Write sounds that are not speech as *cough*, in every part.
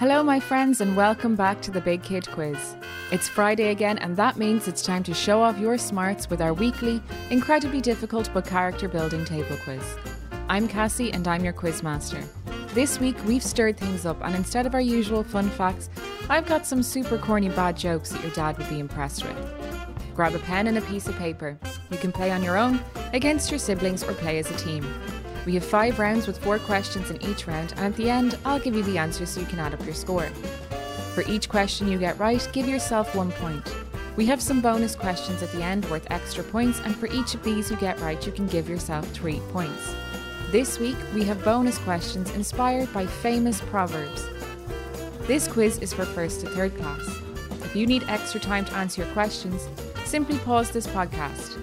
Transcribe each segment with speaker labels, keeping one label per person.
Speaker 1: Hello, my friends, and welcome back to the Big Kid Quiz. It's Friday again, and that means it's time to show off your smarts with our weekly, incredibly difficult but character building table quiz. I'm Cassie, and I'm your quiz master. This week, we've stirred things up, and instead of our usual fun facts, I've got some super corny bad jokes that your dad would be impressed with. Grab a pen and a piece of paper. You can play on your own, against your siblings, or play as a team. We have five rounds with four questions in each round, and at the end, I'll give you the answers so you can add up your score. For each question you get right, give yourself one point. We have some bonus questions at the end worth extra points, and for each of these you get right, you can give yourself three points. This week, we have bonus questions inspired by famous proverbs. This quiz is for first to third class. If you need extra time to answer your questions, simply pause this podcast.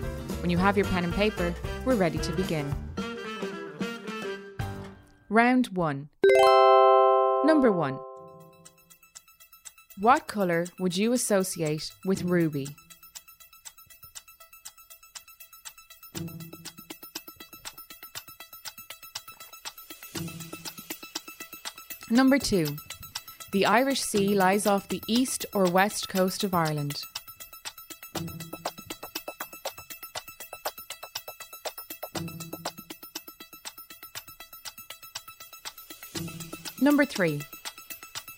Speaker 1: When you have your pen and paper, we're ready to begin. Round 1 Number 1 What colour would you associate with ruby? Number 2 The Irish Sea lies off the east or west coast of Ireland. Number 3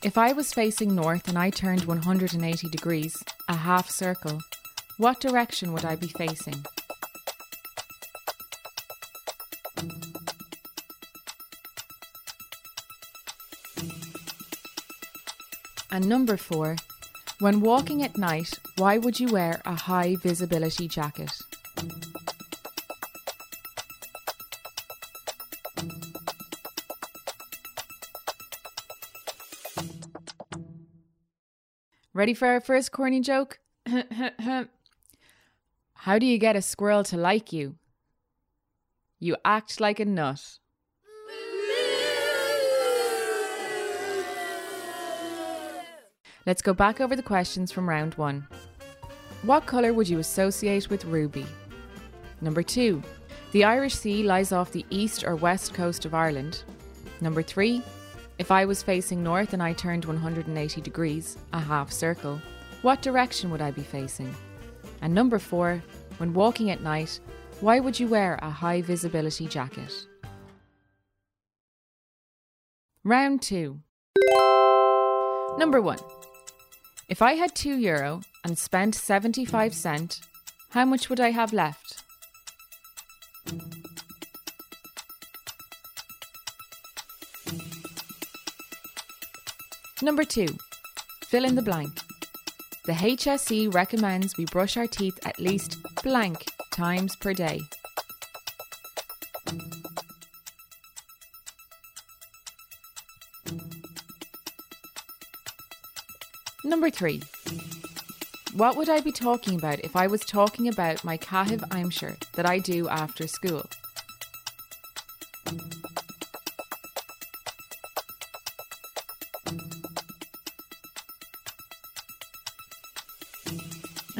Speaker 1: If I was facing north and I turned 180 degrees, a half circle, what direction would I be facing? And number four, when walking at night, why would you wear a high visibility jacket? Ready for our first corny joke? *laughs* How do you get a squirrel to like you? You act like a nut. Let's go back over the questions from round one. What colour would you associate with ruby? Number two, the Irish Sea lies off the east or west coast of Ireland. Number three, if I was facing north and I turned 180 degrees, a half circle, what direction would I be facing? And number four, when walking at night, why would you wear a high visibility jacket? Round two. Number one. If I had 2 euro and spent 75 cent, how much would I have left? Number 2. Fill in the blank. The HSE recommends we brush our teeth at least blank times per day. Number three. What would I be talking about if I was talking about my Caitheamh Aimsire that I do after school?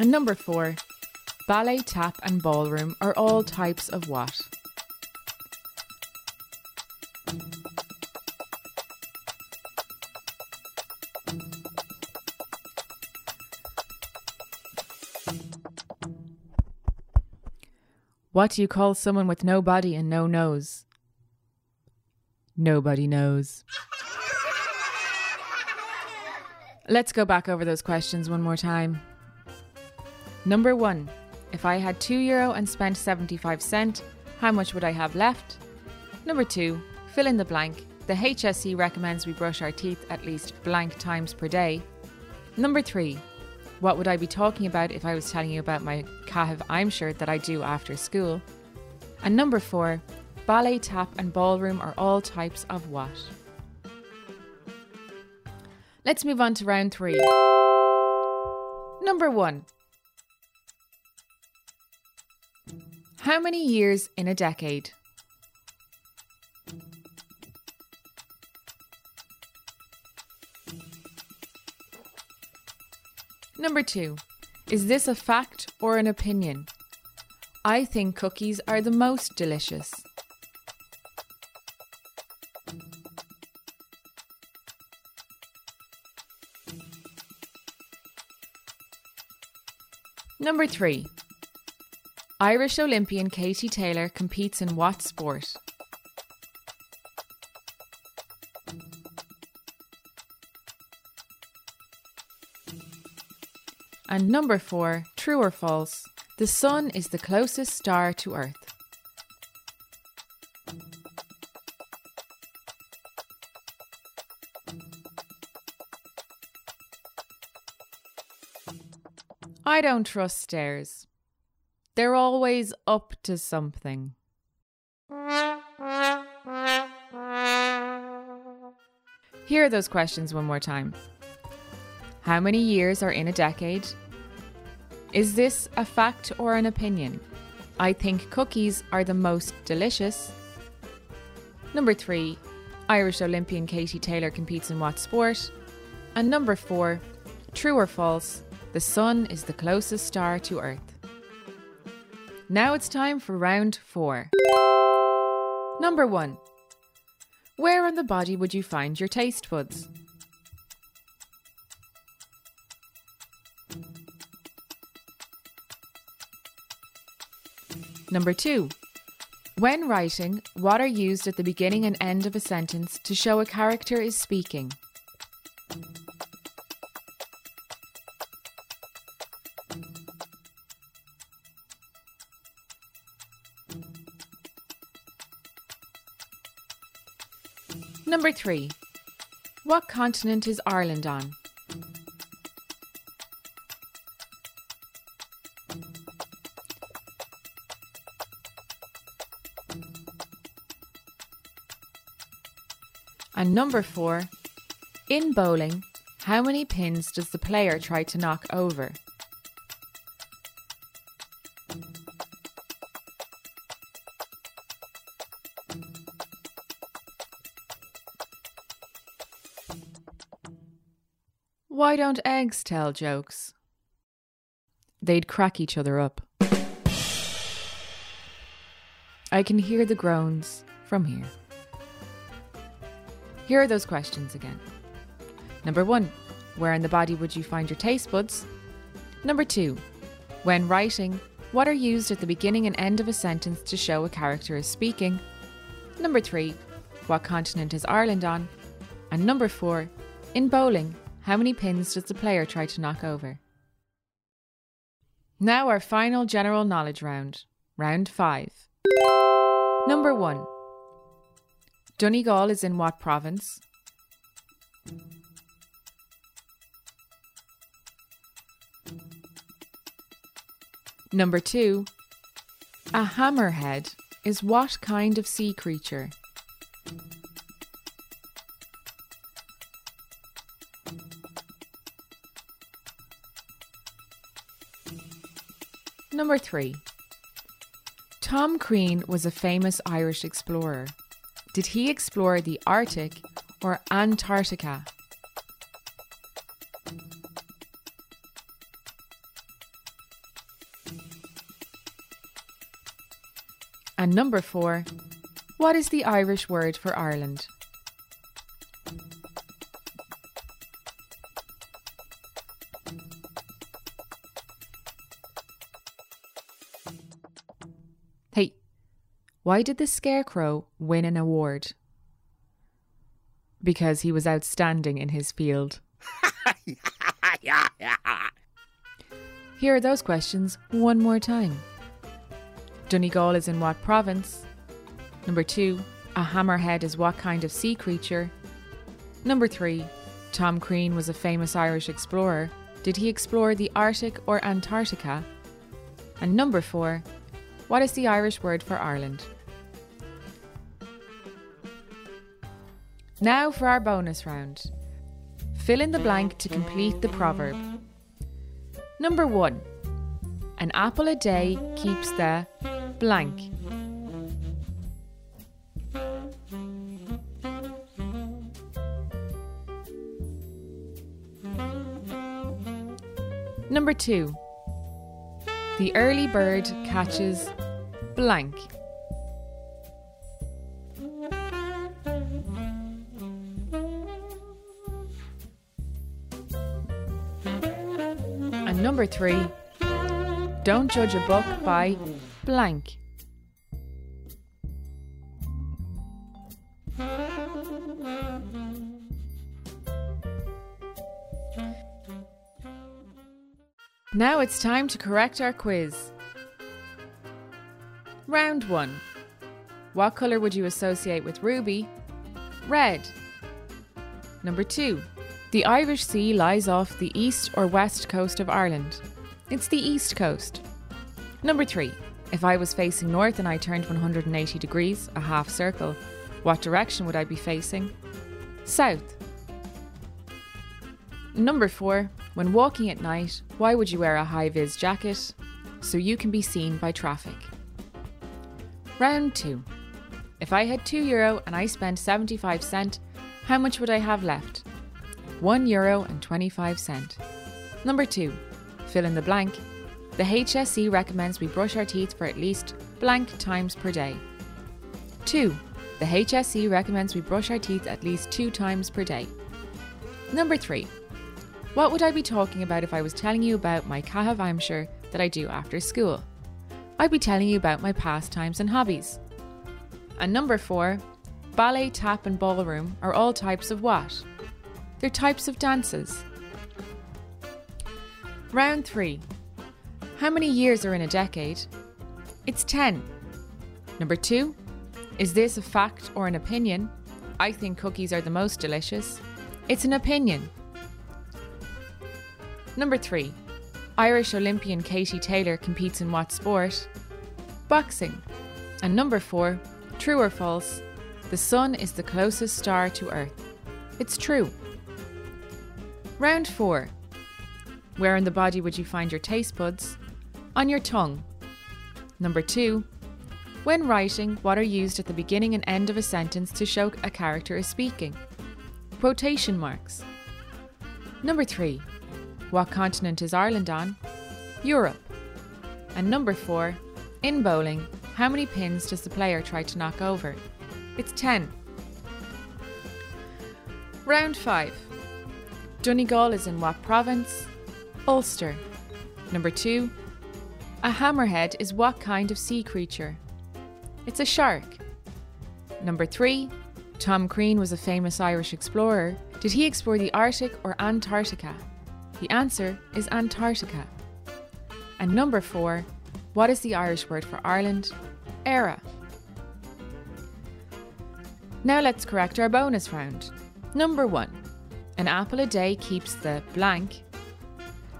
Speaker 1: And number four, ballet, tap, and ballroom are all types of what? What do you call someone with no body and no nose? Nobody knows. Let's go back over those questions one more time. Number one, if I had 2 euro and spent 75 cent, how much would I have left? Number two, fill in the blank. The HSE recommends we brush our teeth at least blank times per day. Number three, what would I be talking about if I was telling you about my Caitheamh Aimsire that I do after school? And number four, ballet, tap, and ballroom are all types of what? Let's move on to round three. Number one. How many years in a decade? Number two, is this a fact or an opinion? I think cookies are the most delicious. Number three, Irish Olympian Katie Taylor competes in what sport? And number four, true or false, the sun is the closest star to Earth. I don't trust stairs. They're always up to something. Here are those questions one more time. How many years are in a decade? Is this a fact or an opinion? I think cookies are the most delicious. Number three, Irish Olympian Katie Taylor competes in what sport? And number four, true or false, the Sun is the closest star to Earth. Now it's time for round four. Number one. Where on the body would you find your taste buds? Number two. When writing, what are used at the beginning and end of a sentence to show a character is speaking? Number three. What continent is Ireland on? And number four. In bowling, how many pins does the player try to knock over? Why don't eggs tell jokes? They'd crack each other up. I can hear the groans from here. Here are those questions again. Number one, where in the body would you find your taste buds? Number two, when writing, what are used at the beginning and end of a sentence to show a character is speaking? Number three, what continent is Ireland on? And number four, in bowling, how many pins does the player try to knock over? Now, our final general knowledge round, round five. Number one Donegal is in what province? Number two A hammerhead is what kind of sea creature? Number three. Tom Crean was a famous Irish explorer. Did he explore the Arctic or Antarctica? And number four. What is the Irish word for Ireland? Why did the Scarecrow win an award? Because he was outstanding in his field. *laughs* Here are those questions one more time. Donegal is in what province? Number two, a hammerhead is what kind of sea creature? Number three, Tom Crean was a famous Irish explorer. Did he explore the Arctic or Antarctica? And number four, what is the Irish word for Ireland? Now for our bonus round. Fill in the blank to complete the proverb. Number one An apple a day keeps the blank. Number two The early bird catches blank. Number three, Don't judge a book by blank. Now it's time to correct our quiz. Round 1. What colour would you associate with ruby? Red. Number 2. The Irish Sea lies off the east or west coast of Ireland. It's the east coast. Number 3. If I was facing north and I turned 180 degrees, a half circle, what direction would I be facing? South. Number 4. When walking at night, why would you wear a high vis jacket? So you can be seen by traffic. Round 2. If I had 2 euro and I spent 75 cent, how much would I have left? 1 euro and 25 cent. Number 2. Fill in the blank. The HSE recommends we brush our teeth for at least blank times per day. 2. The HSE recommends we brush our teeth at least 2 times per day. Number 3. What would I be talking about if I was telling you about my Caitheamh Aimsire that I do after school? I'd be telling you about my pastimes and hobbies. And number four, ballet, tap, and ballroom are all types of what? They're types of dances. Round three. How many years are in a decade? It's 10. Number two, is this a fact or an opinion? I think cookies are the most delicious. It's an opinion. Number three, Irish Olympian Katie Taylor competes in what sport? Boxing. And number four, true or false, the sun is the closest star to Earth. It's true. Round four, where in the body would you find your taste buds? On your tongue. Number two, when writing, what are used at the beginning and end of a sentence to show a character is speaking? Quotation marks. Number three, what continent is Ireland on? Europe. And number four, in bowling, how many pins does the player try to knock over? It's 10. Round 5. Donegal is in what province? Ulster. Number 2. A hammerhead is what kind of sea creature? It's a shark. Number 3. Tom Crean was a famous Irish explorer. Did he explore the Arctic or Antarctica? The answer is Antarctica. And number four, what is the Irish word for Ireland? Éire. Now let's correct our bonus round. Number one, an apple a day keeps the blank.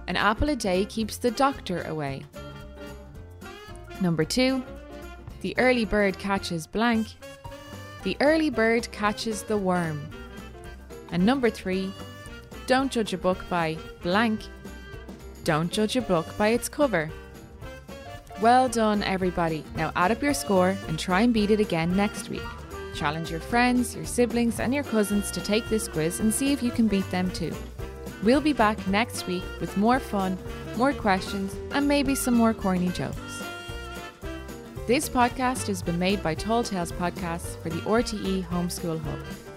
Speaker 1: An apple a day keeps the doctor away. Number two, the early bird catches blank. The early bird catches the worm. And number three, don't judge a book by blank. Don't judge a book by its cover. Well done, everybody. Now add up your score and try and beat it again next week. Challenge your friends, your siblings, and your cousins to take this quiz and see if you can beat them too. We'll be back next week with more fun, more questions, and maybe some more corny jokes. This podcast has been made by Tall Tales Podcasts for the RTE Homeschool Hub.